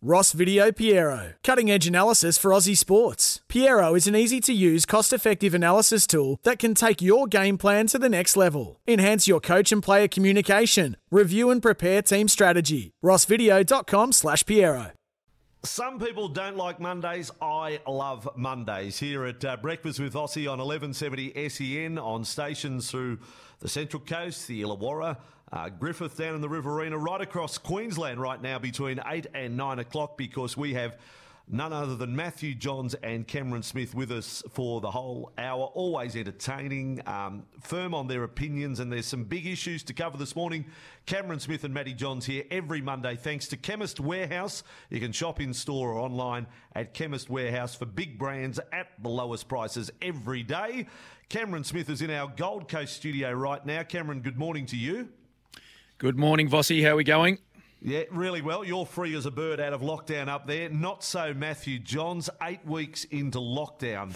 Ross Video Piero, cutting edge analysis for Vossi sports. Piero is an easy to use, cost effective analysis tool that can take your game plan to the next level. Enhance your coach and player communication, review and prepare team strategy. rossvideo.com slash Piero. Some people don't like Mondays. I love Mondays. Here at uh, Breakfast with Aussie on 1170 SEN on stations through the Central Coast, the Illawarra, uh, Griffith down in the Riverina, right across Queensland right now between 8 and 9 o'clock because we have none other than Matthew Johns and Cameron Smith with us for the whole hour. Always entertaining, um, firm on their opinions, and there's some big issues to cover this morning. Cameron Smith and Matty Johns here every Monday thanks to Chemist Warehouse. You can shop in store or online at Chemist Warehouse for big brands at the lowest prices every day. Cameron Smith is in our Gold Coast studio right now. Cameron, good morning to you. Good morning, Vossi. How are we going? Yeah, really well. You're free as a bird out of lockdown up there. Not so, Matthew Johns. Eight weeks into lockdown.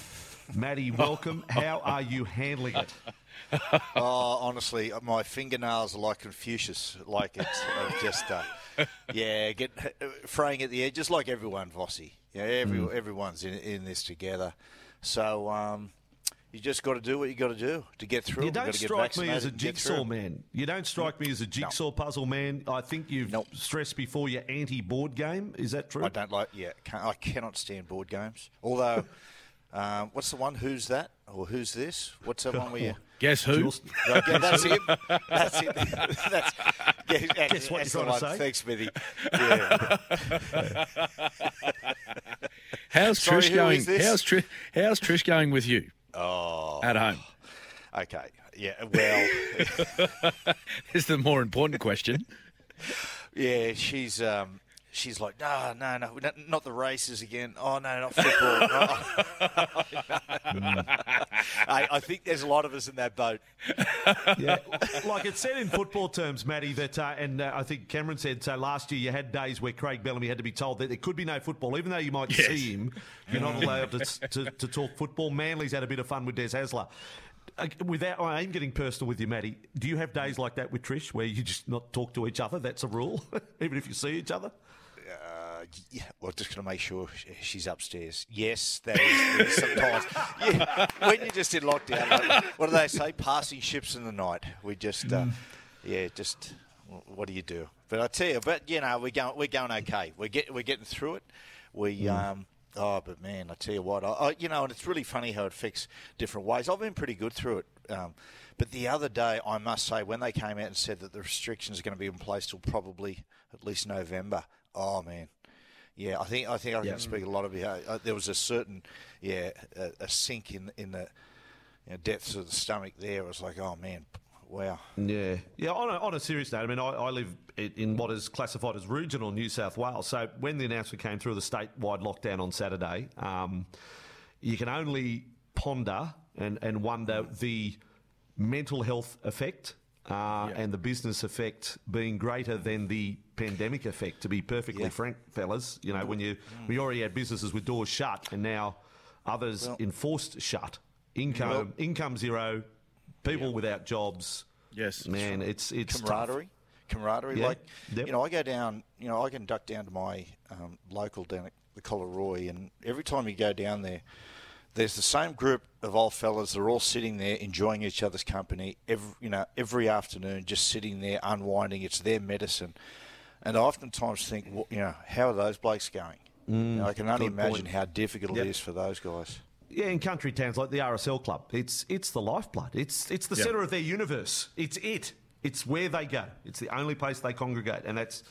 Matty, welcome. How are you handling it? oh, honestly, my fingernails are like Confucius. Like it's uh, just, uh, yeah, get uh, fraying at the edge, just like everyone, Vossi. Yeah, every, mm. everyone's in, in this together. So, um, you just got to do what you got to do to get through. You don't strike me as a jigsaw man. You don't strike me as a jigsaw no. puzzle man. I think you've nope. stressed before your anti-board game. Is that true? I don't like. Yeah, I cannot stand board games. Although, um, what's the one? Who's that? Or who's this? What's the one where you? Guess who? Okay, that's it. That's it. That's, yeah, Guess what you're trying to say? Thanks, Smithy. Yeah. how's Sorry, Trish going? How's, Trish, how's Trish going with you? Oh. At home. Okay. Yeah. Well, is the more important question. yeah, she's um, she's like, no, no, no, not the races again. Oh no, not football. I, I, think there's a lot of us in that boat. Yeah, like it said in football terms, Matty, that uh, and uh, I think Cameron said so. Last year, you had days where Craig Bellamy had to be told that there could be no football, even though you might yes. see him. You're not allowed to, to, to talk football. Manly's had a bit of fun with Des Hasler uh, without I am getting personal with you, Matty. Do you have days like that with Trish where you just not talk to each other? That's a rule, even if you see each other yeah, well, just going to make sure she's upstairs. Yes, that is sometimes. Yeah, when you're just in lockdown, like, what do they say? Passing ships in the night. We just, uh, mm. yeah, just what do you do? But I tell you, but you know, we're going, we're going okay. We're get, we're getting through it. We, mm. um, oh, but man, I tell you what, I, I, you know, and it's really funny how it affects different ways. I've been pretty good through it. Um, but the other day, I must say, when they came out and said that the restrictions are going to be in place till probably at least November, oh man, yeah, I think I think I can speak a lot of behaviour. Uh, there was a certain yeah a, a sink in in the you know, depths of the stomach. There, it was like, oh man, wow. Yeah, yeah. On a, on a serious note, I mean, I, I live in what is classified as regional New South Wales. So when the announcement came through the statewide lockdown on Saturday, um, you can only ponder and and wonder the mental health effect uh, yep. and the business effect being greater than the pandemic effect. To be perfectly yep. frank, fellas, you know when you mm. we already had businesses with doors shut, and now others well, enforced shut. Income well, income zero, people yep. without jobs. Yes, man, it's it's camaraderie. Tough. Camaraderie, yeah. like you know, I go down. You know, I can duck down to my um, local down at the Collaroy, and every time you go down there, there's the same group of old fellas. They're all sitting there enjoying each other's company every you know every afternoon, just sitting there unwinding. It's their medicine, and I oftentimes think, well, you know, how are those blokes going? Mm, you know, I can only imagine point. how difficult yep. it is for those guys. Yeah, in country towns like the RSL club, it's it's the lifeblood. It's it's the yep. centre of their universe. It's it. It's where they go. It's the only place they congregate, and that's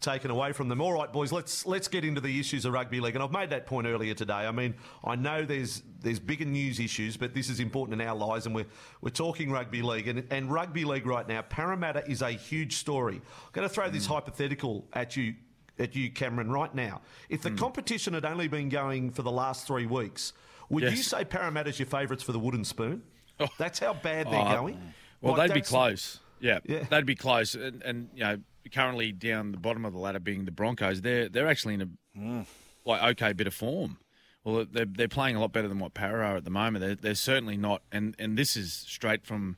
taken away from them. All right, boys, let's let's get into the issues of rugby league. And I've made that point earlier today. I mean, I know there's there's bigger news issues, but this is important in our lives, and we're we're talking rugby league and, and rugby league right now. Parramatta is a huge story. I'm going to throw this mm. hypothetical at you at you, Cameron, right now. If the mm. competition had only been going for the last three weeks, would yes. you say Parramatta's your favourites for the wooden spoon? Oh. That's how bad they're oh, going. Well, like, they'd be close. Yeah, yeah, they'd be close. And, and, you know, currently down the bottom of the ladder being the Broncos, they're they're actually in a mm. like okay bit of form. Well, they're they're playing a lot better than what Parra are at the moment. They're, they're certainly not, and and this is straight from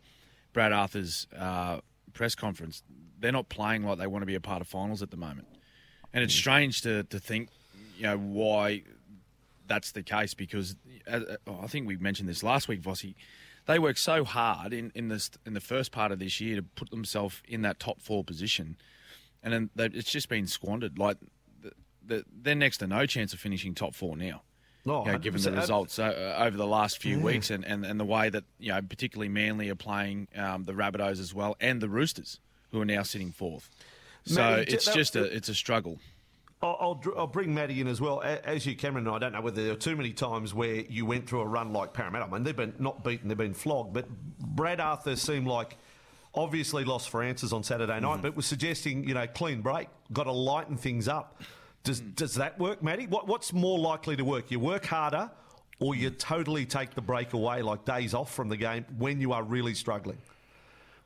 Brad Arthur's uh, press conference. They're not playing like they want to be a part of finals at the moment, and it's strange to to think, you know, why that's the case because uh, I think we mentioned this last week, Vossi they worked so hard in, in this in the first part of this year to put themselves in that top four position, and then it's just been squandered. Like the, the, they're next to no chance of finishing top four now. No, you know, given the results uh, over the last few yeah. weeks and, and, and the way that you know particularly Manly are playing um, the Rabbitohs as well and the Roosters who are now sitting fourth. So it's just a it's a struggle. I'll, I'll, bring Matty in as well. As you, Cameron, I don't know whether there are too many times where you went through a run like Parramatta. I mean, they've been not beaten, they've been flogged. But Brad Arthur seemed like obviously lost for answers on Saturday night, mm-hmm. but was suggesting, you know, clean break, got to lighten things up. Does, mm. does that work, Matty? What, what's more likely to work? You work harder or you totally take the break away, like days off from the game, when you are really struggling?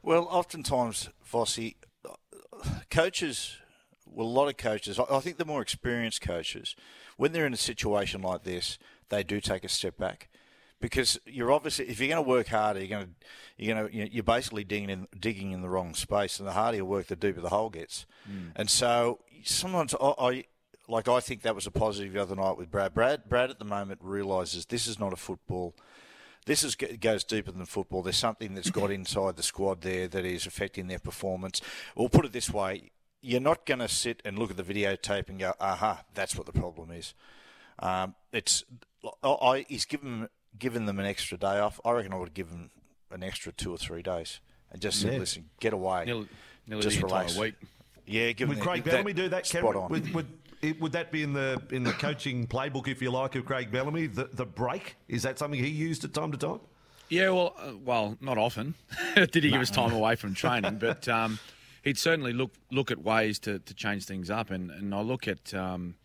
Well, oftentimes, Vossi, coaches well, a lot of coaches, I think the more experienced coaches, when they're in a situation like this, they do take a step back because you're obviously if you're going to work harder, you're going to you're going to you're basically digging in digging in the wrong space, and the harder you work, the deeper the hole gets. Mm. And so sometimes I, I, like I think that was a positive the other night with Brad. Brad Brad at the moment realizes this is not a football. This is goes deeper than football. There's something that's got inside the squad there that is affecting their performance. We'll put it this way: you're not going to sit and look at the videotape and go, aha, that's what the problem is. Um, it's I, he's given given them an extra day off. I reckon I would give them an extra two or three days and just say, listen, get away, nearly, nearly just relax. Week. Yeah, give would them Craig the, Bellamy do that? Cameron? Would, would, it, would that be in the in the coaching playbook, if you like, of Craig Bellamy? The the break is that something he used at time to time? Yeah, well, uh, well, not often. Did he no. give us time away from training? But um, he'd certainly look look at ways to, to change things up. And, and I look at, um,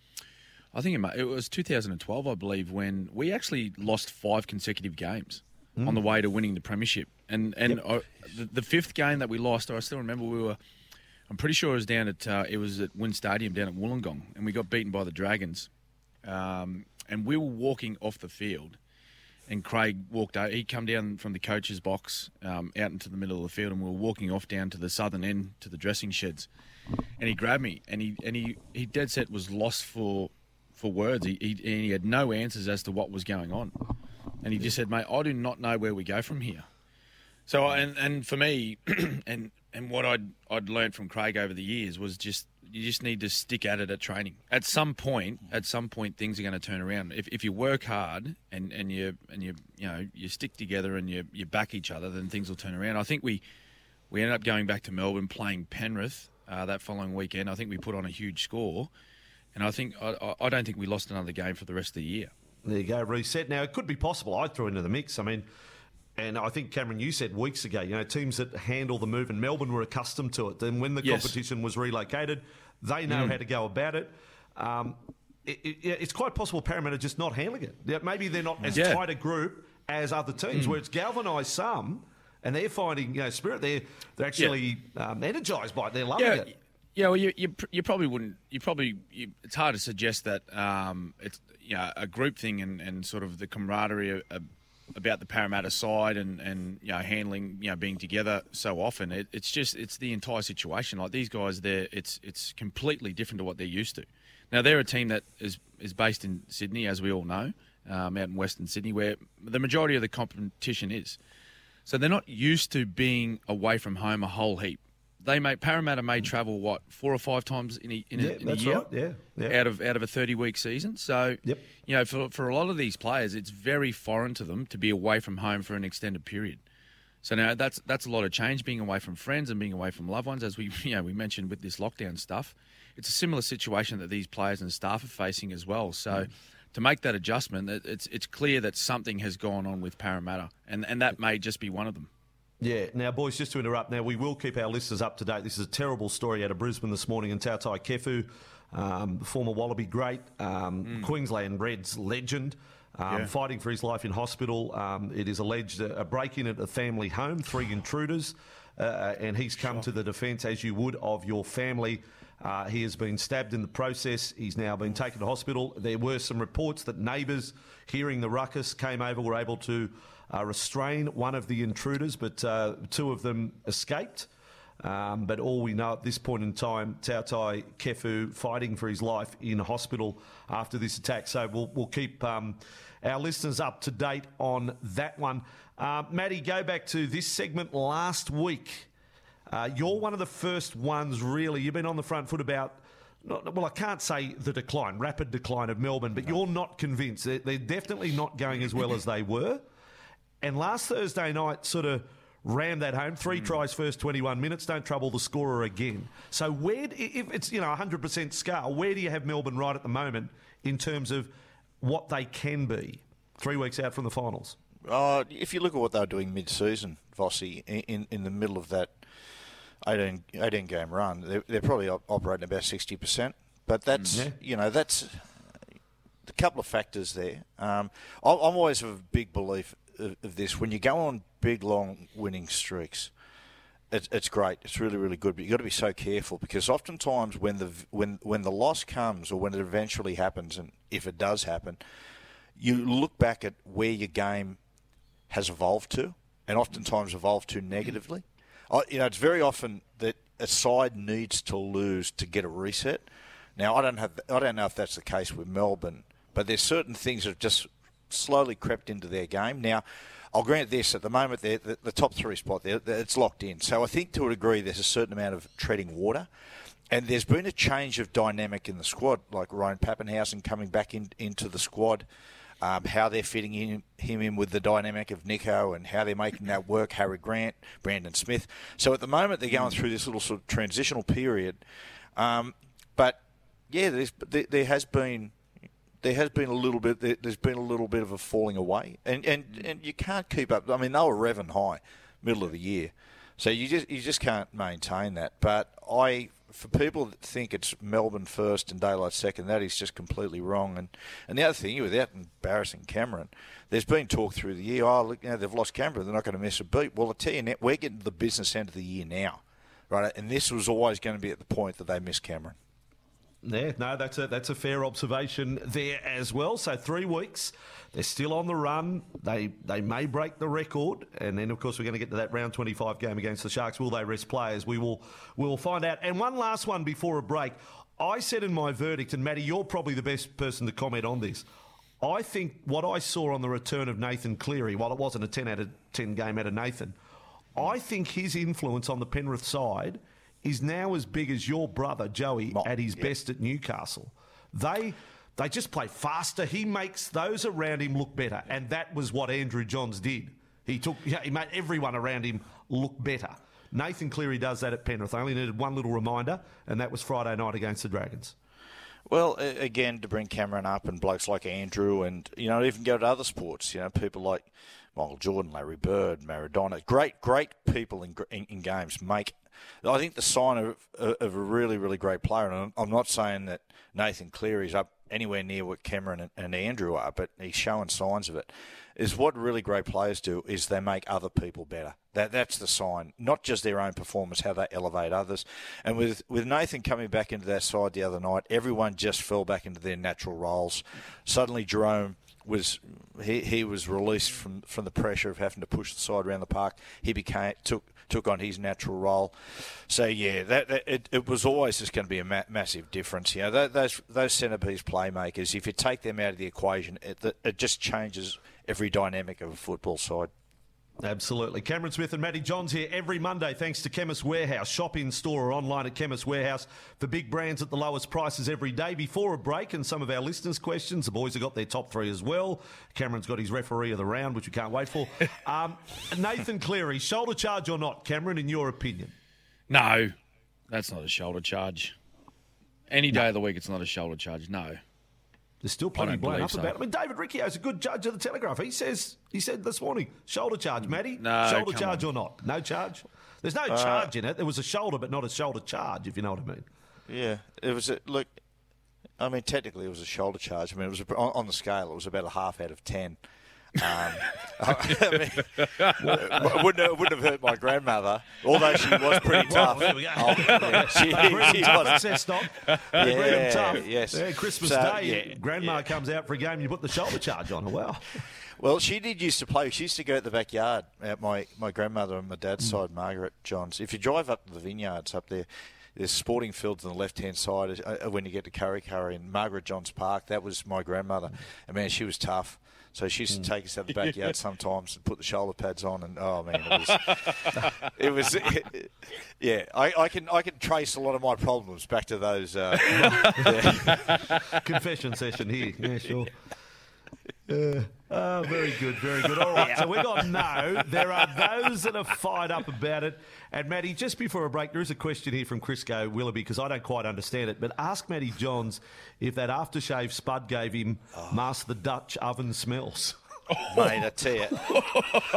I think it was 2012, I believe, when we actually lost five consecutive games mm. on the way to winning the premiership. And and yep. I, the, the, fifth game that we lost, I still remember we were. I'm pretty sure it was down at uh, it was at WIN Stadium down at Wollongong, and we got beaten by the Dragons. Um, and we were walking off the field and Craig walked out. He'd come down from the coach's box um, out into the middle of the field, and we were walking off down to the southern end to the dressing sheds. And he grabbed me, and he and he, he dead set was lost for for words. He, he he had no answers as to what was going on, and he just said, "Mate, I do not know where we go from here." So and and for me, and and what I'd I'd learned from Craig over the years was just you just need to stick at it at training. At some point, at some point, things are going to turn around. If, if you work hard and, and you and you you know you stick together and you you back each other, then things will turn around. I think we we ended up going back to Melbourne playing Penrith uh, that following weekend. I think we put on a huge score, and I think I, I don't think we lost another game for the rest of the year. There you go, reset. Now it could be possible. I threw into the mix. I mean. And I think Cameron, you said weeks ago, you know, teams that handle the move, in Melbourne were accustomed to it. And when the yes. competition was relocated, they know mm. how to go about it. Um, it, it, it's quite possible Parramatta just not handling it. Maybe they're not as yeah. tight a group as other teams, mm. where it's galvanised some, and they're finding you know spirit. They're they're actually yeah. um, energised by it. They're loving yeah. it. Yeah, well, you, you, you probably wouldn't. You probably you, it's hard to suggest that um, it's you know, a group thing and, and sort of the camaraderie about the Parramatta side and, and you know handling you know being together so often. It, it's just it's the entire situation. Like these guys, there it's it's completely different to what they're used to. Now they're a team that is is based in Sydney, as we all know, um, out in Western Sydney, where the majority of the competition is. So they're not used to being away from home a whole heap they may Parramatta may travel what four or five times in a, in yeah, a, in a year, right. yeah, yeah, out of out of a thirty week season. So, yep. you know, for for a lot of these players, it's very foreign to them to be away from home for an extended period. So now that's that's a lot of change, being away from friends and being away from loved ones, as we you know we mentioned with this lockdown stuff. it's a similar situation that these players and staff are facing as well. So. Mm. To make that adjustment, it's it's clear that something has gone on with Parramatta, and, and that may just be one of them. Yeah. Now, boys, just to interrupt, now we will keep our listeners up to date. This is a terrible story out of Brisbane this morning, in Toutai Kefu, um, former Wallaby great, um, mm. Queensland Reds legend. Um, yeah. Fighting for his life in hospital. Um, it is alleged a, a break in at a family home, three intruders, uh, and he's come sure. to the defence, as you would, of your family. Uh, he has been stabbed in the process. He's now been taken to hospital. There were some reports that neighbours, hearing the ruckus, came over, were able to uh, restrain one of the intruders, but uh, two of them escaped. Um, but all we know at this point in time, Toutai Kefu fighting for his life in hospital after this attack. So we'll, we'll keep um, our listeners up to date on that one. Uh, Matty, go back to this segment last week. Uh, you're one of the first ones, really. You've been on the front foot about. well, I can't say the decline, rapid decline of Melbourne, but you're not convinced. They're, they're definitely not going as well as they were. And last Thursday night, sort of rammed that home. Three mm. tries first 21 minutes. Don't trouble the scorer again. So where, if it's you know 100% scale, where do you have Melbourne right at the moment in terms of what they can be three weeks out from the finals? Uh, if you look at what they were doing mid-season, Vossi, in, in the middle of that 18, 18 game run, they're, they're probably operating about 60%. But that's, mm. you know, that's a couple of factors there. Um, I'm always of a big belief of, of this. When you go on big, long winning streaks, it's, it's great. It's really, really good. But you've got to be so careful because oftentimes when the when when the loss comes or when it eventually happens, and if it does happen, you look back at where your game has evolved to, and oftentimes evolved to negatively. Mm-hmm. I, you know, it's very often that a side needs to lose to get a reset. Now, I don't have I don't know if that's the case with Melbourne, but there's certain things that have just slowly crept into their game. Now, I'll grant this: at the moment, the, the top three spot there, it's locked in. So I think, to a degree, there's a certain amount of treading water. And there's been a change of dynamic in the squad, like Ryan Papenhuyzen coming back in, into the squad, um, how they're fitting in, him in with the dynamic of Nicho and how they're making that work. Harry Grant, Brandon Smith. So at the moment, they're going through this little sort of transitional period. Um, but yeah, there, there has been there has been a little bit. There's been a little bit of a falling away, and and and you can't keep up. I mean, they were revving high, middle of the year, so you just you just can't maintain that. But I, for people that think it's Melbourne first and Daylight second, that is just completely wrong. And and the other thing, without embarrassing Cameron, there's been talk through the year. Oh, look, you know, they've lost Cameron. They're not going to miss a beat. Well, I tell you, we're getting to the business end of the year now, right? And this was always going to be at the point that they missed Cameron. Yeah, no, that's a that's a fair observation there as well. So three weeks, they're still on the run. They they may break the record, and then of course we're going to get to that round twenty five game against the Sharks. Will they rest players? We will we will find out. And one last one before a break. I said in my verdict, and Matty, you're probably the best person to comment on this. I think what I saw on the return of Nathan Cleary, while it wasn't a ten out of ten game out of Nathan, I think his influence on the Penrith side is now as big as your brother Joey at his best at Newcastle. They they just play faster. He makes those around him look better, and that was what Andrew Johns did. He took he made everyone around him look better. Nathan Cleary does that at Penrith. I only needed one little reminder, and that was Friday night against the Dragons. Well, again, to bring Cameron up and blokes like Andrew, and you know, even go to other sports. You know, people like Michael Jordan, Larry Bird, Maradona, great, great people in, in, in games make I think the sign of, of a really, really great player, and I'm not saying that Nathan Cleary's up anywhere near what Cameron and Andrew are, but he's showing signs of it. Is what really great players do is they make other people better. That that's the sign, not just their own performance, how they elevate others. And with with Nathan coming back into that side the other night, everyone just fell back into their natural roles. Suddenly, Jerome was he, he was released from, from the pressure of having to push the side around the park. He became took took on his natural role. So yeah, that, that it, it was always just going to be a ma- massive difference. You know, those those centrepiece playmakers. If you take them out of the equation, it, it just changes every dynamic of a football side. Absolutely. Cameron Smith and Matty Johns here every Monday thanks to Chemist Warehouse. Shop in store or online at Chemist Warehouse for big brands at the lowest prices every day. Before a break and some of our listeners' questions, the boys have got their top three as well. Cameron's got his referee of the round, which we can't wait for. Um, Nathan Cleary, shoulder charge or not, Cameron, in your opinion? No, that's not a shoulder charge. Any day of the week, it's not a shoulder charge. No. There's still plenty don't blown up so. about. it. I mean, David Ricciardo's a good judge of the Telegraph. He says he said this morning, shoulder charge, Matty. No, shoulder charge on. or not? No charge. There's no Uh, charge in it. There was a shoulder, but not a shoulder charge. If you know what I mean. Yeah, it was a look. I mean, technically, it was a shoulder charge. I mean, it was a, on, on the scale. It was about a half out of ten. Um, I mean, wouldn't, wouldn't have hurt my grandmother, although she was pretty tough. there we go. Oh, yeah, she, she Tough was. Cessnock. Yeah, tough. yes. Yeah, Christmas So, Day, yeah, Grandma yeah. comes out for a game. You put the shoulder charge on. Her. Wow. Well, she did used to play. She used to go at the backyard at my, my grandmother and my dad's Mm. side, Margaret Johns. If you drive up to the vineyards up there, there's sporting fields on the left hand side uh, when you get to Kurri Kurri and Margaret Johns Park. That was my grandmother. And man, she was tough. So she used to take us out the backyard sometimes and put the shoulder pads on, and oh man, it was, it was, yeah. I, I can I can trace a lot of my problems back to those. Uh, yeah. Confession session here. Yeah, sure. Uh, oh, very good, very good. All right, so we got no. There are those that are fired up about it. And Matty, just before a break, there is a question here from Crisco Willoughby because I don't quite understand it. But ask Matty Johns if that aftershave Spud gave him master the Dutch oven smells. mate. I tell you,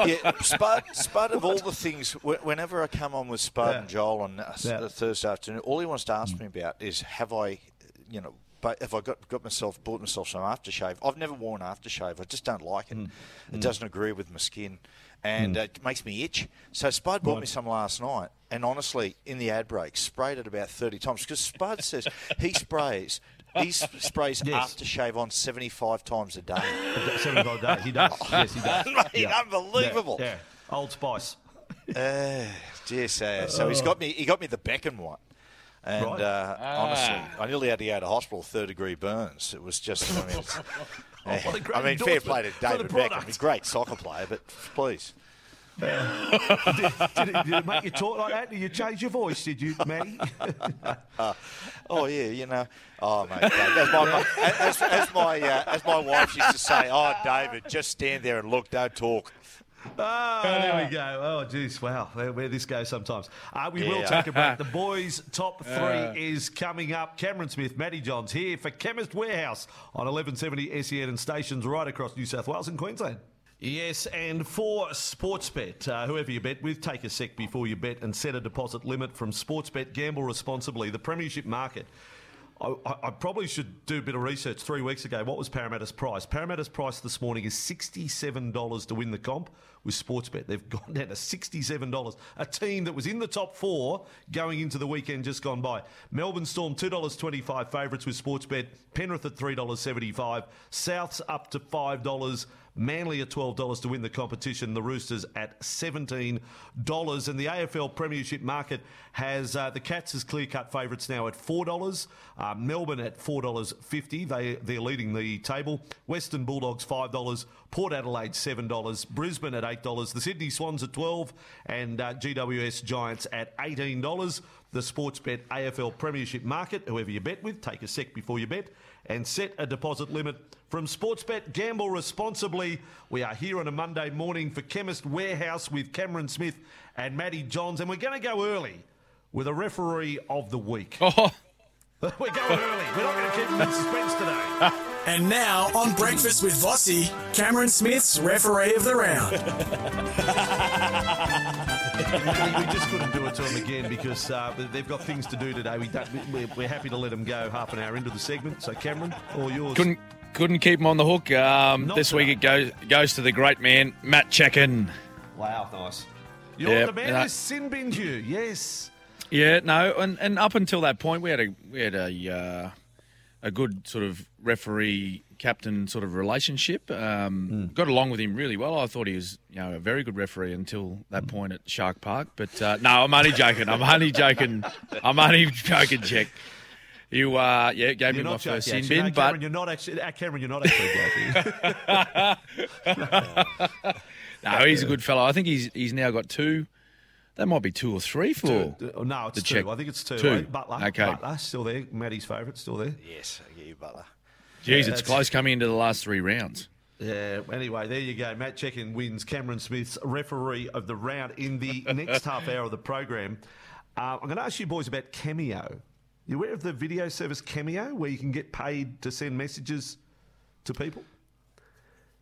yeah, Spud. Spud of all the things. Whenever I come on with Spud Yeah. and Joel on Yeah. Thursday afternoon, all he wants to ask me about is have I, you know. But if I got got myself bought myself some aftershave? I've never worn aftershave. I just don't like it. It doesn't agree with my skin, and uh, it makes me itch. So Spud bought me some last night, and honestly, in the ad break, sprayed it about thirty times because Spud says he sprays. He sprays Yes. aftershave on seventy-five times a day. Seventy-five day. He does. Yes, he does. Mate, unbelievable. Yeah, yeah. Old Spice. Uh, yes, uh, so he's got me. He got me the Beckham one, and Right. uh, honestly, I nearly had to go to hospital, third degree burns. It was just. I mean, it's, what a great I mean, fair play to endorsement for the David Beckham. He's a great soccer player, but please. did, it, did it make you talk like that? Did you change your voice? Did you, Matty? Oh yeah, you know. Oh mate, Dave, as my as, as my uh, as my wife used to say, oh David, just stand there and look, don't talk. Oh, there we go. Oh, jeez, wow, where, this goes sometimes. Uh, we will Yeah. take a break. The boys' top three is coming up. Cameron Smith, Matty Johns here for Chemist Warehouse on 1170 SEN and stations right across New South Wales and Queensland. Yes, and for Sportsbet, uh, whoever you bet with, take a sec before you bet and set a deposit limit from Sportsbet. Gamble responsibly. The Premiership market. I, I- probably should do a bit of research. Three weeks ago, what was Parramatta's price? Parramatta's price this morning is $67 to win the comp with Sportsbet. They've gone down to $67. A team that was in the top four going into the weekend just gone by. Melbourne Storm, $2.25 favourites with Sportsbet. Penrith at $3.75. Souths up to $5. Manly at $12 to win the competition. The Roosters at $17. And the AFL Premiership market has uh, the Cats as clear cut favourites now at $4. Uh, Melbourne at $4.50. They, they're leading the table. Western Bulldogs $5. Port Adelaide $7. Brisbane at $8. The Sydney Swans at 12 And uh, GWS Giants at $18. The Sportsbet AFL Premiership market, whoever you bet with, take a sec before you bet and set a deposit limit from Sportsbet. Gamble responsibly. We are here on a Monday morning for Chemist Warehouse with Cameron Smith and Matty Johns, and we're going to go early with a referee of the week. Oh, we're going early. We're not going to keep them in suspense today. And now on Breakfast with Vossi, Cameron Smith's referee of the round. we just couldn't do it to them again because uh, they've got things to do today. We don't, we're, we're happy to let them go half an hour into the segment. So, Cameron, all yours. couldn't couldn't keep him on the hook. Um, Not this week it goes goes to the great man Matt Cecchin. Wow, nice. You're Yep, the man and who sin binned you. Yes. Yeah, no, and, and up until that point, we had a we had a uh, a good sort of referee captain sort of relationship. Um, Got along with him really well. I thought he was you know a very good referee until that point at Shark Park. But uh, no, I'm only joking. I'm only joking. I'm only joking. Check. You uh, yeah gave me You're my not first sin bin, no, but Cameron, you're not actually. Uh, Cameron, you're not actually joking. no, he's a good fellow. I think he's he's now got two. That might be two or three for. Uh, no, it's The two. check. I think it's two. Two. eh? Butler. Okay. Butler, still there. Matty's favourite, still there. Yes, I get you, Butler. Jeez, it's close coming into the last three rounds. Yeah, anyway, there you go. Matt Cecchin wins Cameron Smith's referee of the round in the next half hour of the program. Uh, I'm going to ask you boys about Cameo. You aware of the video service Cameo, where you can get paid to send messages to people?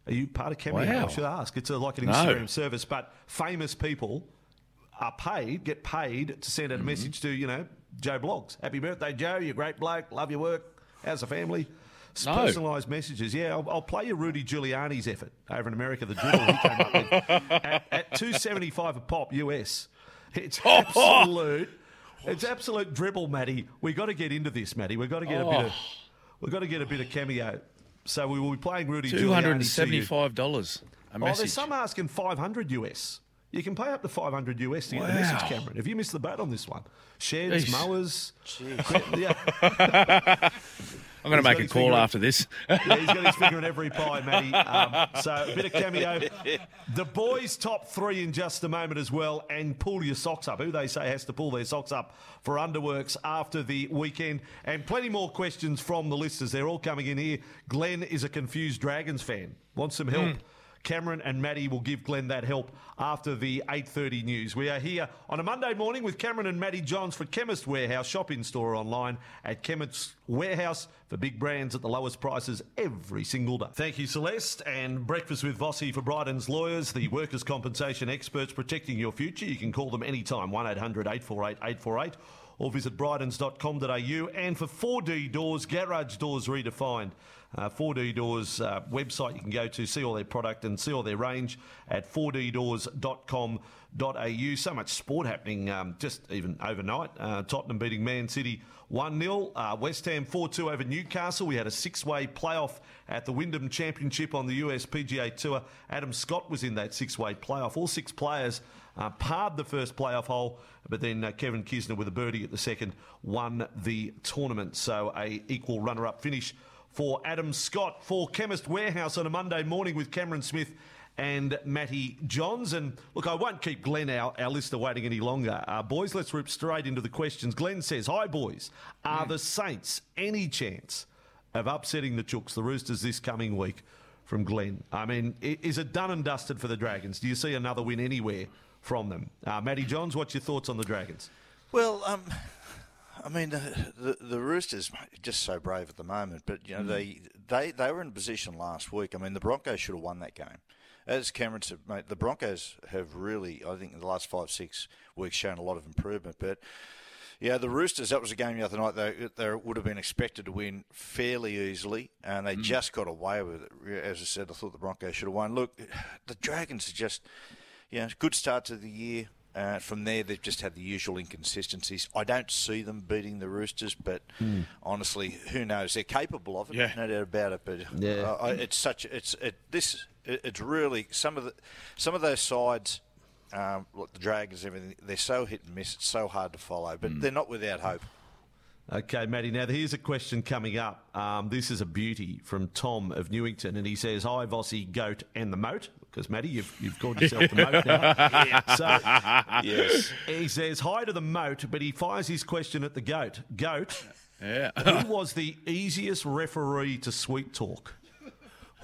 Are you part of Cameo? Wow. I should ask. It's a, like an No. Instagram service, but famous people are paid, get paid to send out a Mm-hmm. message to, you know, Joe Blogs. Happy birthday, Joe. You're a great bloke. Love your work. How's the family? No. Personalised messages. Yeah, I'll, I'll play you Rudy Giuliani's effort over in America, the dribble he came up with at, at 275 a pop US. It's absolute. It's absolute dribble, Matty. We've got to get into this, Matty. We've got to get a bit of. We've got to get a bit of cameo. So we will be playing Rudy Two hundred Giuliani and to you. seventy-five dollars Oh, there's some asking 500 US. You can pay up to 500 US to get the message, Cameron. Have you missed the boat on this one? Sheds, Jeez. mowers. Yeah, I'm going to make a call after this. yeah, he's got his finger in every pie, Matty. Um, so a bit of cameo. The boys' top three in just a moment as well, and pull your socks up. Who they say has to pull their socks up for underworks after the weekend, and plenty more questions from the listeners. They're all coming in here. Glenn is a confused Dragons fan. Wants some help. Cameron and Matty will give Glenn that help after the 8.30 news. We are here on a Monday morning with Cameron and Matty Johns for Chemist Warehouse. Shop in store online at Chemist Warehouse for big brands at the lowest prices every single day. Thank you, Celeste. And Breakfast with Vossi for Bryden's Lawyers, the workers' compensation experts protecting your future. You can call them anytime, 1800 848 848 or visit brydens.com.au. And for 4D Doors, Garage Doors Redefined. Uh, 4D Doors uh, website you can go to, see all their product and see all their range at 4ddoors.com.au. So much sport happening um, just even overnight. Uh, Tottenham beating Man City 1 0. Uh, West Ham 4 2 over Newcastle. We had a six way playoff at the Wyndham Championship on the US PGA Tour. Adam Scott was in that six way playoff. All six players uh, parred the first playoff hole, but then uh, Kevin Kisner with a birdie at the second won the tournament. So a equal runner up finish for Adam Scott for Chemist Warehouse on a Monday morning with Cameron Smith and Matty Johns. And look, I won't keep Glenn, our, our listener, waiting any longer. Uh, boys, let's rip straight into the questions. Glenn says, Hi, boys. Are the Saints any chance of upsetting the Chooks, the Roosters, this coming week? From Glenn. I mean, is it done and dusted for the Dragons? Do you see another win anywhere from them? Uh, Matty Johns, what's your thoughts on the Dragons? Well, um, I mean, the, the the Roosters are just so brave at the moment, but you know mm. they they they were in position last week. I mean, the Broncos should have won that game. As Cameron said, mate, the Broncos have really, I think, in the last five six weeks shown a lot of improvement. But yeah, the Roosters. That was a game the other night. They they would have been expected to win fairly easily, and they mm. just got away with it. As I said, I thought the Broncos should have won. Look, the Dragons are just, you know, good start to the year. Uh, from there, they've just had the usual inconsistencies. I don't see them beating the Roosters, but honestly, who knows? They're capable of it, Yeah. no doubt about it. But Yeah. uh, I- it's such it's it, this it, it's really some of the some of those sides, um, like the Dragons, everything. They're so hit and miss. It's so hard to follow, but they're not without hope. Okay, Matty. Now, here's a question coming up. Um, this is a beauty from Tom of Newington, and he says, Hi, Vossi, Goat, and the Moat. Because, Matty, you've, you've called yourself the Moat now. So, Yes. he says, Hi to the Moat, but he fires his question at the Goat. Goat, Yeah. who was the easiest referee to sweet talk?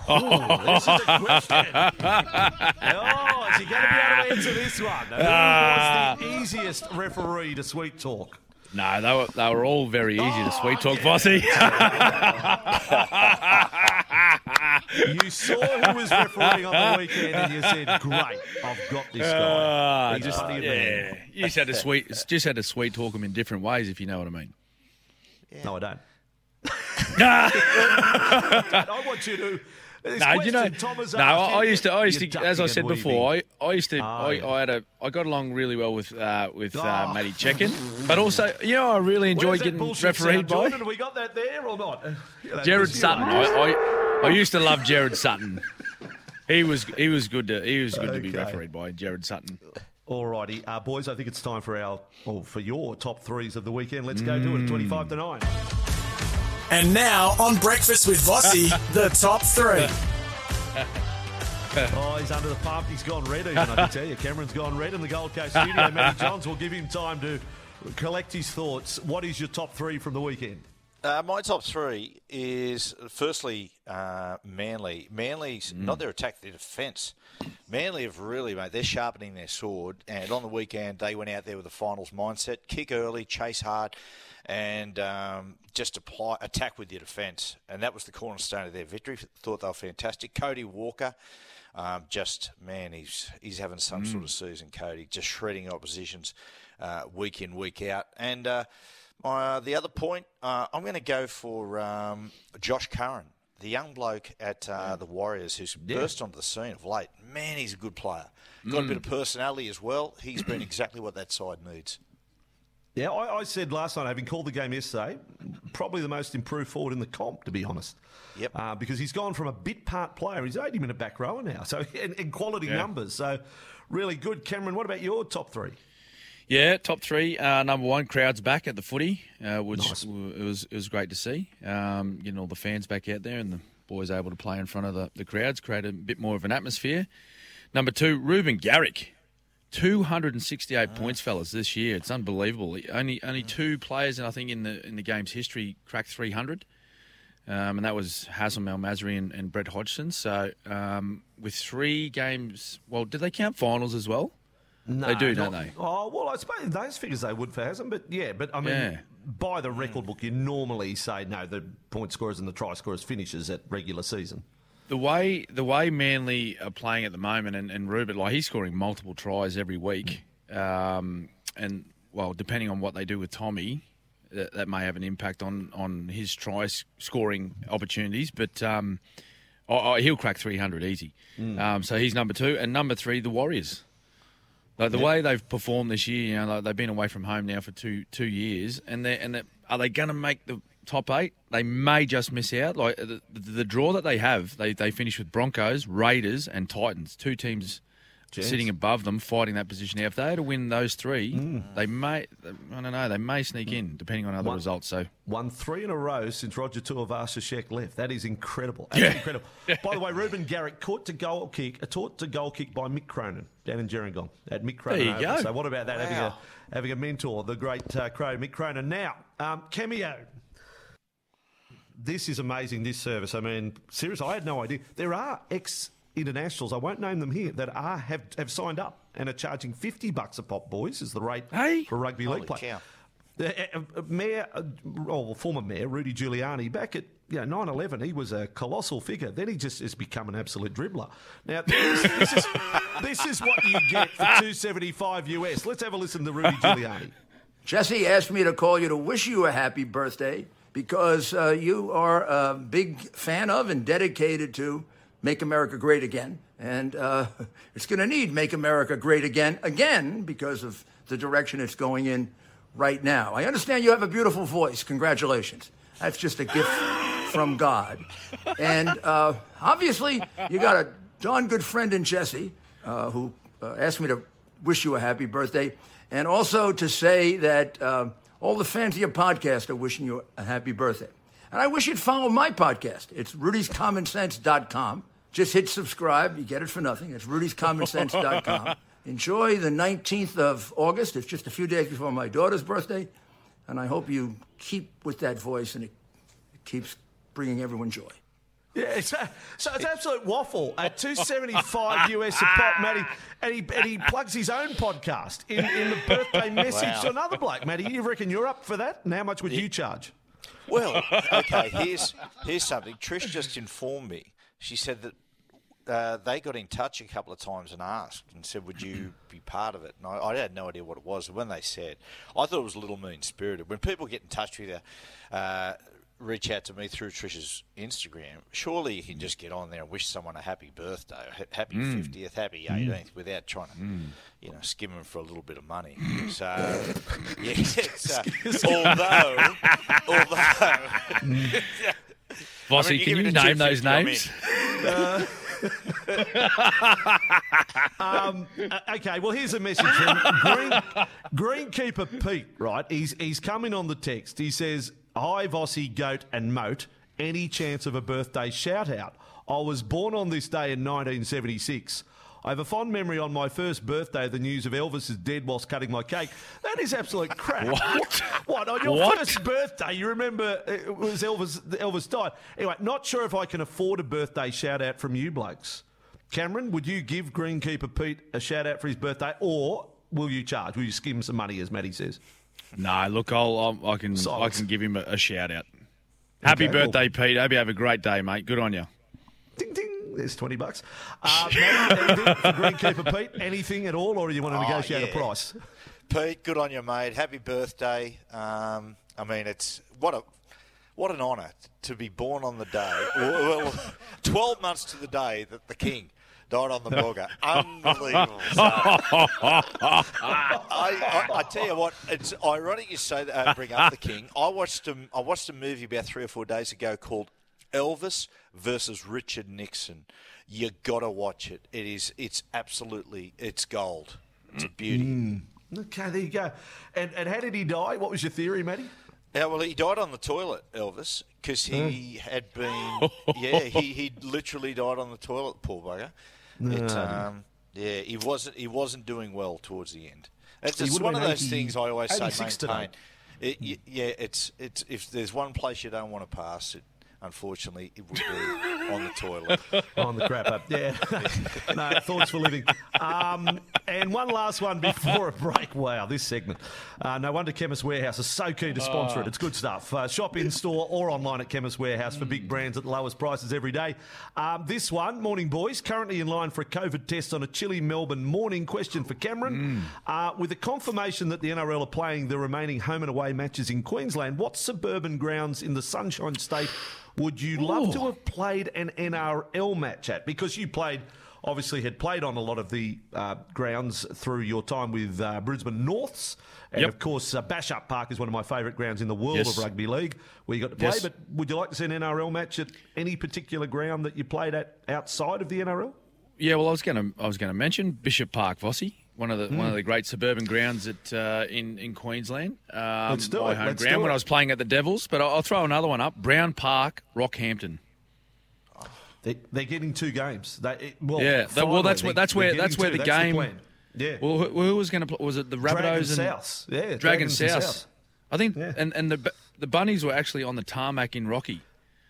Oh, this is a question. Oh, is he going to be able to answer this one? Who was the ah. easiest referee to sweet talk? No, they were they were all very easy to oh, sweet talk, Vossi. You saw who was refereeing on the weekend and you said, Great, I've got this guy. Ah, He's just bloody a man. yeah, you just had to sweet just had to sweet talk them in different ways, if you know what I mean. No, I don't. I want you to. No, you know, question Tom has no. I, I used to, I used to, as I said before. I, I used to, Oh, I, yeah. I had a, I got along really well with, uh, with uh, Oh. Matty Cecchin, but also, you know, I really enjoyed getting refereed by Jordan? We got that there or not? Yeah, Gerard. Sutton. I, I, I used to love Gerard Sutton. He was, he was good to, he was good to be refereed by Gerard Sutton. Alrighty, uh, boys. I think it's time for our, or for your top threes of the weekend. Let's go to it at twenty-five to nine. And now on Breakfast with Vossi, the top three. Oh, he's under the pump. He's gone red, even, I can tell you. Cameron's gone red in the Gold Coast studio. Matty Johns will give him time to collect his thoughts. What is your top three from the weekend? Uh, my top three is firstly uh, Manly. Manly's not their attack, their defence. Manly have really, mate, they're sharpening their sword. And on the weekend, they went out there with a finals mindset kick early, chase hard, and um, just apply, attack with your defence. And that was the cornerstone of their victory. Thought they were fantastic. Cody Walker. Um, just man, he's he's having some mm. sort of season. Cody just shredding oppositions uh, week in week out. And uh, the other point, uh, I'm going to go for um, Josh Curran the young bloke at uh, the Warriors who's yeah. burst onto the scene of late. Man, he's a good player. Got mm. a bit of personality as well. He's been exactly what that side needs. Yeah, I, I, said last night, having called the game yesterday, probably the most improved forward in the comp, to be honest. Yep. Uh, because he's gone from a bit part player, he's 80 minute back rower now, so in quality yeah. numbers. So really good. Cameron, what about your top three? Yeah, top three. Uh, number one, crowds back at the footy, uh, which nice. w- it was it was great to see. Um, getting all the fans back out there and the boys able to play in front of the, the crowds, create a bit more of an atmosphere. Number two, Reuben Garrick, 268 ah. points, fellas, this year. It's unbelievable. Only only two players, I think, in the in the game's history cracked 300. Um, and that was Hazem El Masri and, and Brett Hodgson. So, um, with three games, well, did they count finals as well? No, they do, don't they? Oh well, I suppose those figures they would for Hazem, but yeah, but I mean, yeah. by the record book, you normally say no, the point scorers and the try scorers finishes at regular season. The way the way Manly are playing at the moment, and, and Rupert, like he's scoring multiple tries every week, um, and well, depending on what they do with Tommy, that, that, may have an impact on on his try scoring opportunities. But um, oh, oh, he'll crack 300 easy. Mm. Um, so he's number two, and number three, the Warriors. Like the way they've performed this year, you know, like they've been away from home now for two two years, and they and are they going to make the top eight? They may just miss out. Like the, the, draw that they have, they they finish with Broncos, Raiders, and Titans, two teams Jeez. sitting above them, fighting that position. Now, if they had to win those three, mm. they may, I don't know, they may sneak in depending on other one, results. So won three in a row since Roger Tuivasa-Sheck left. That is incredible. That's yeah. incredible. by the way, Reuben Garrick caught to goal kick, a taught to goal kick by Mick Cronin down in Gerringong at Mick Cronin. There you go. So what about that? Wow. Having a having a mentor, the great uh, Crow Mick Cronin. Now, um, cameo. This is amazing. This service. I mean, seriously, I had no idea. There are ex internationals, I won't name them here, that are have, have signed up and are charging 50 bucks a pop, boys, is the rate hey? for rugby Holy league play. Cow. Uh, uh, Mayor, uh, or former Mayor Rudy Giuliani, back at you know, 9-11, he was a colossal figure. Then he just has become an absolute dribbler. Now, this, this, is, this is what you get for 275 US. Let's have a listen to Rudy Giuliani. Jesse asked me to call you to wish you a happy birthday because uh, you are a big fan of and dedicated to Make America Great Again. And uh, it's going to need Make America Great Again, again, because of the direction it's going in right now. I understand you have a beautiful voice. Congratulations. That's just a gift from God. And uh, obviously, you got a darn good friend in Jesse uh, who uh, asked me to wish you a happy birthday. And also to say that uh, all the fans of your podcast are wishing you a happy birthday. And I wish you'd follow my podcast. It's rudyscommonsense.com. Just hit subscribe. You get it for nothing. It's rudyscommonsense.com. Enjoy the 19th of August. It's just a few days before my daughter's birthday. And I hope you keep with that voice and it, it keeps bringing everyone joy. Yeah, it's a, so it's absolute waffle at 275 US a pop, Matty. And he, and he plugs his own podcast in, in the birthday message wow. to another bloke. Matty, you reckon you're up for that? And how much would yeah. you charge? Well, okay, here's, here's something. Trish just informed me. She said that uh, they got in touch a couple of times and asked and said, "Would you be part of it?" And I, I had no idea what it was. When they said, I thought it was a little mean spirited. When people get in touch with you, uh, reach out to me through Trisha's Instagram. Surely you can just get on there and wish someone a happy birthday, happy mm. fiftieth, mm. happy eighteenth, mm. without trying to, mm. you know, skim them for a little bit of money. So, yeah, uh, although, although. Vossi, I mean, can you name those names? Uh, um, okay, well, here's a message from Green, Greenkeeper Pete, right? He's, he's coming on the text. He says, Hi, Vossi, Goat, and Moat. Any chance of a birthday shout out? I was born on this day in 1976. I have a fond memory on my first birthday of the news of Elvis is dead whilst cutting my cake. That is absolute crap. What? What? On your what? first birthday, you remember it was Elvis, Elvis died. Anyway, not sure if I can afford a birthday shout out from you blokes. Cameron, would you give greenkeeper Pete a shout out for his birthday, or will you charge? Will you skim some money, as Matty says? No, look, I'll, I'll I can Silence. I can give him a, a shout out. Happy Okay, well- birthday, Pete. Hope you have a great day, mate. Good on you. There's twenty bucks. Uh, for greenkeeper Pete? Anything at all, or do you want to Oh, negotiate a price? Pete, good on you, mate. Happy birthday. Um, I mean, it's what a what an honour to be born on the day. Well, well, twelve months to the day that the king died on the bogger. Unbelievable. So, I, I, I tell you what, it's ironic you say that. Uh, bring up the king. I watched a, I watched a movie about three or four days ago called Elvis versus Richard Nixon. You got to watch it. It is. It's absolutely. It's gold. It's a beauty. Okay, there you go. And, and how did he die? What was your theory, Matty? Yeah, well, he died on the toilet, Elvis, because he had been. Yeah, he he literally died on the toilet. Poor bugger. It, um, yeah, he wasn't he wasn't doing well towards the end. It's just one of those 80 things I always say maintain. It, yeah, it's it's if there's one place you don't want to pass it. Unfortunately, it would be on the toilet. on the crap up. Yeah. no, thoughts for living. Um, and one last one before a break. Wow, this segment. Uh, no wonder Chemist Warehouse is so keen to sponsor it. It's good stuff. Uh, shop in store or online at Chemist Warehouse for big brands at the lowest prices every day. Um, this one, morning boys, currently in line for a COVID test on a chilly Melbourne morning. Question for Cameron. Uh, with the confirmation that the NRL are playing the remaining home and away matches in Queensland, what suburban grounds in the Sunshine State would you love to have played an NRL match at? Because you played, obviously, had played on a lot of the uh, grounds through your time with uh, Brisbane Norths. And Yep. of course, uh, Bishop Park is one of my favourite grounds in the world Yes. of rugby league where you got to play. Yes. But would you like to see an NRL match at any particular ground that you played at outside of the NRL? Yeah, well, I was going to I was going to mention Bishop Park, Vossi, one of the one of the great suburban grounds at uh, in in Queensland. Um, Let's do my it, home let's ground do when. I was playing at the Devils. But I'll, I'll throw another one up: Brown Park, Rockhampton. They, they're getting two games. They, it, well, Yeah, that- well, that's finally, where- that's where- that's where two. the That's game- plan. Yeah. Well, who, who was going to play? Was it the Rabbitohs Dragon and South. Yeah, Dragon Dragons South? South. I think, Yeah. and and the the bunnies were actually on the tarmac in Rocky.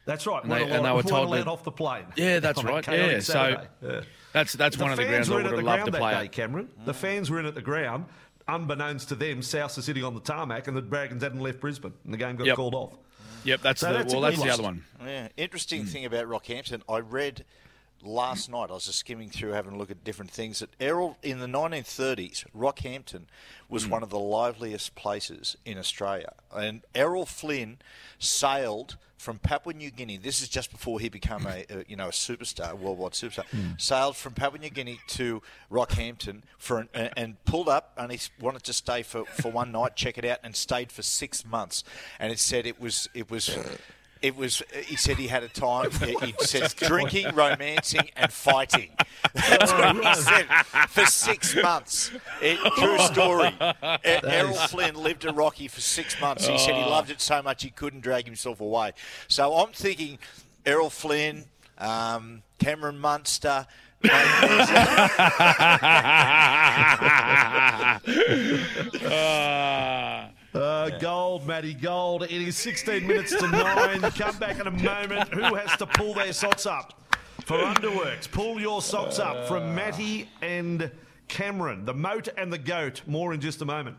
That's right. And they- and they were weren't told allowed that- off the plane. Yeah, that's right. chaotic Yeah, so Yeah. That's that's one of the grounds I would in have loved to play day, at. Cameron. The fans were in at the ground. Unbeknownst to them, South are sitting on the tarmac, and the Dragons hadn't left Brisbane, and the game got Yep. called off. Yep, that's So the that's well, good that's the other one. Yeah, interesting Hmm. thing about Rockhampton. I read last night. I was just skimming through, having a look at different things. That Errol in the 1930s, Rockhampton was Hmm. one of the liveliest places in Australia, and Errol Flynn sailed from Papua New Guinea. This is just before he became a, a you know a superstar, a worldwide superstar. Hmm. Sailed from Papua New Guinea to Rockhampton for an, and, and pulled up, and he wanted to stay for, for one night, check it out, and stayed for six months. And it said it was it was. It was. He said he had a time. He said drinking, romancing, and fighting. That's what he said for six months. It, true story. Errol Flynn lived in Rocky for six months. He said he loved it so much he couldn't drag himself away. So I'm thinking, Errol Flynn, um, Cameron Munster. there's Uh, gold, Matty, gold. It is 16 minutes to 9. Come back in a moment. Who has to pull their socks up? For Underworks, pull your socks up from Matty and Cameron. The moat and the goat. More in just a moment.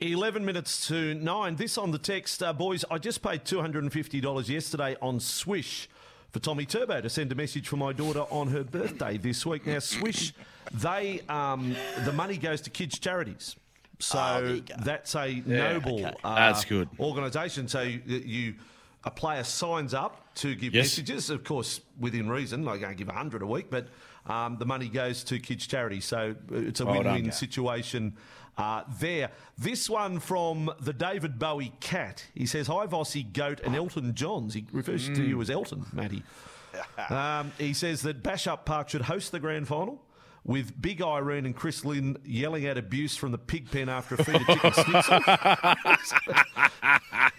11 minutes to 9. This on the text. Uh, boys, I just paid $250 yesterday on Swysh for Tommy Turbo to send a message for my daughter on her birthday this week. Now, Swysh, they um, the money goes to kids' charities. So there you go. that's a noble okay. uh, That's good. organisation. So you, you a player signs up to give Yes. messages, of course, within reason. Like, I don't give a hundred a week, but um, the money goes to kids' charity. So uh, it's a Well win-win situation uh, there. This one from the David Bowie cat. He says, "Hi, Vossi, Goat, and Elton Johns." He refers to you as Elton, Matty. Um, he says that Bishop Park should host the grand final. With Big Irene and Chris Lynn yelling out abuse from the pig pen after a feed of chicken schnitzel.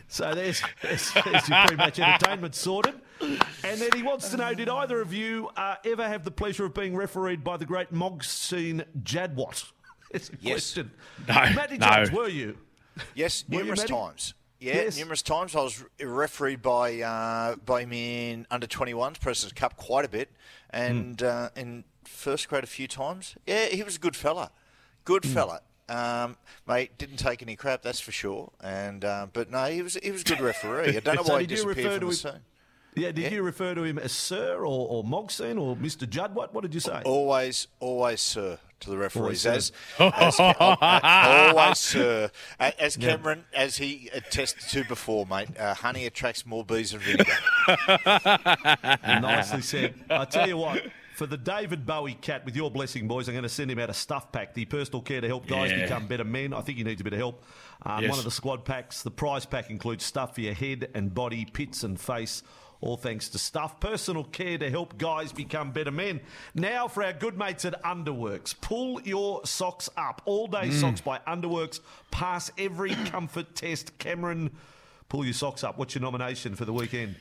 So there's, there's, there's your pre-match entertainment sorted. And then he wants to know, did either of you uh, ever have the pleasure of being refereed by the great Mogsine Jadwat? It's a Yes. question. No, Matty no. Jones, were you? Yes, you, numerous Matty? times. Yeah, Yes. numerous times. I was refereed by uh, by him in under 21s, President's Cup quite a bit, and Hmm. uh, in first grade a few times. Yeah, he was a good fella. Good Hmm. fella. Um, mate, didn't take any crap, that's for sure. And uh, but no, he was he was a good referee. I don't know So why he did you refer disappeared from the scene. Yeah, did Yeah. you refer to him as Sir or, or Mogson or Mr. Judd? What, what did you say? Always, always, sir, to the referees. Always, As, as always, sir. A- As Cameron, as he attested to before, mate, uh, honey attracts more bees than vinegar. Nicely said. I tell you what, for the David Bowie cat, with your blessing, boys, I'm going to send him out a stuff pack. The personal care to help guys Yeah. become better men. I think he needs a bit of help. Um, Yes. One of the squad packs. The prize pack includes stuff for your head and body, pits and face. All thanks to Stuff. Personal care to help guys become better men. Now for our good mates at Underworks. Pull your socks up. All day socks by Underworks. Pass every comfort test. Cameron, pull your socks up. What's your nomination for the weekend?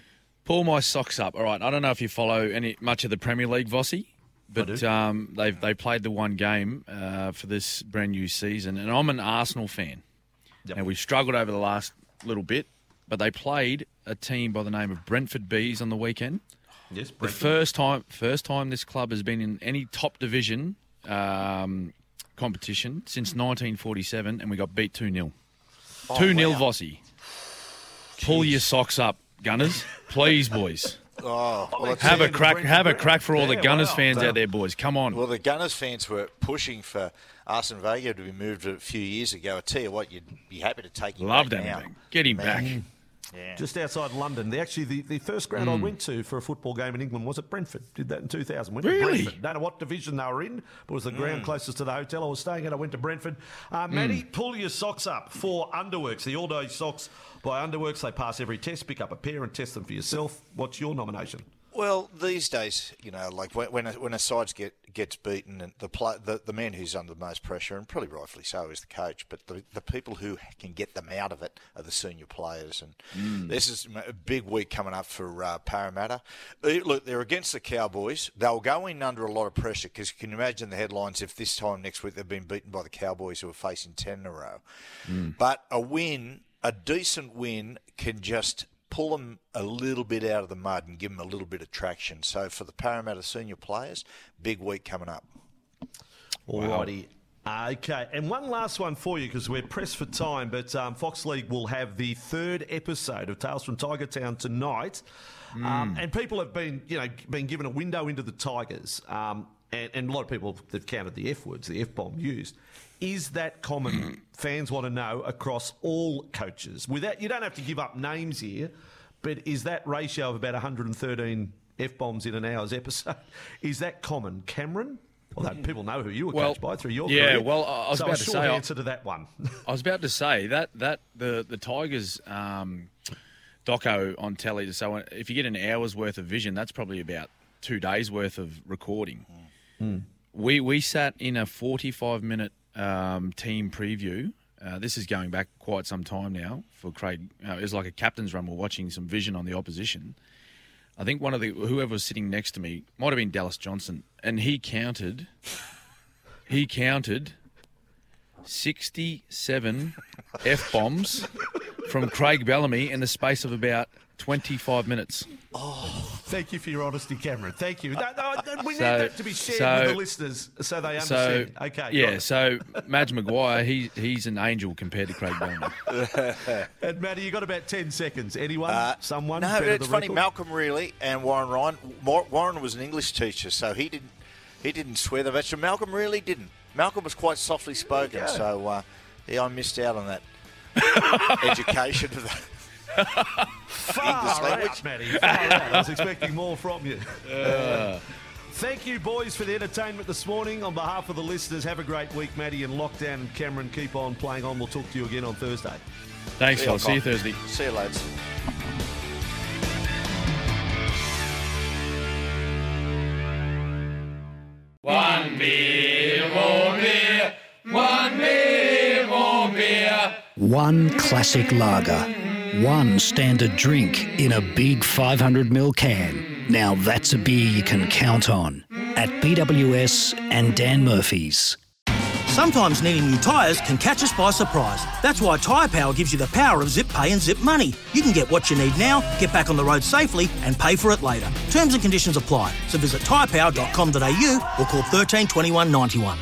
Pull my socks up. All right. I don't know if you follow any much of the Premier League, Vossi, but um, they've they played the one game uh, for this brand new season, and I'm an Arsenal fan. Yep. And we've struggled over the last little bit, but they played a team by the name of Brentford Bees on the weekend. Yes, Brentford. The first time, first time this club has been in any top division um, competition since 1947, and we got beat two 0 Two 0 Vossi. Pull your socks up, Gunners, please, boys. Oh, well, Have a crack, have a crack for all the Gunners wow. fans So- out there, boys. Come on. Well, the Gunners fans were pushing for Arsene Wenger to be moved a few years ago. I tell you what, you'd be happy to take him Loved back him. Get him back. Yeah. Just outside London. The, actually, the, the first ground I hmm. went to for a football game in England was at Brentford. Did that in 2000. Went Really? to Brentford. Don't know what division they were in, but it was the ground hmm. closest to the hotel I was staying at. I went to Brentford. Uh, hmm. Matty, pull your socks up for Underworks. The all-day socks by Underworks. They pass every test. Pick up a pair and test them for yourself. What's your nomination? Well, these days, you know, like when when a, when a side get gets beaten, and the, pla the the man who's under the most pressure, and probably rightfully so, is the coach. But the the people who can get them out of it are the senior players. And this is a big week coming up for uh, Parramatta. Uh, Look, they're against the Cowboys. They'll go in under a lot of pressure because you can imagine the headlines if this time next week they've been beaten by the Cowboys who are facing ten in a row. But a win, a decent win, can just pull them a little bit out of the mud and give them a little bit of traction. So for the Parramatta senior players, big week coming up. Alrighty. Okay, and one last one for you because we're pressed for time. But um, Fox League will have the third episode of Tales from Tiger Town tonight, um, and people have been, you know, been given a window into the Tigers, um, and, and a lot of people have counted the F words, the F bomb used. Is that common? Fans want to know across all coaches. Without you don't have to give up names here, but is that ratio of about 113 F bombs in an hour's episode? Is that common, Cameron? Although people know who you were Well, coached by through your yeah, career. well, I was so about a to short say, I- answer to that one. I was about to say that that the the Tigers um, doco on telly. So if you get an hour's worth of vision, that's probably about two days worth of recording. We we sat in a forty five minute um, team preview. Uh, this is going back quite some time now for Craig. Uh, it was like a captain's run. We're watching some vision on the opposition. I think one of the whoever was sitting next to me might have been Dallas Johnson, and he counted. He counted 67 F bombs from Craig Bellamy in the space of about 25 minutes. Oh, Thank you for your honesty, Cameron. Thank you. No, no, no, we So- need that to be shared so- with the listeners so they So, understand. okay. yeah, so Madge Maguire, he, he's an angel compared to Craig Bellamy. And Matty, you got about 10 seconds. Anyone? Uh, Someone? No, it's funny. record? Malcolm Reilly and Warren Ryan. Warren was an English teacher, so he didn't he didn't swear the veteran. Malcolm Reilly didn't. Malcolm was quite softly spoken, so uh, yeah, I missed out on that education. of the- Far language. out, Matty. Far out. I was expecting more from you. Thank you, boys, for the entertainment this morning. On behalf of the listeners, have a great week, Matty, and lockdown and Cameron. Keep on playing on. We'll talk to you again on Thursday. Thanks, See you, Phil. See you Thursday. See you, lads. One beer, more beer, one beer, more beer. One classic lager, one standard drink in a big 500ml can. Now that's a beer you can count on. At BWS and Dan Murphy's. Sometimes needing new tyres can catch us by surprise. That's why Tyre Power gives you the power of zip pay and zip money. You can get what you need now, get back on the road safely, and pay for it later. Terms and conditions apply. So visit tyrepower.com.au or call 13 21 91.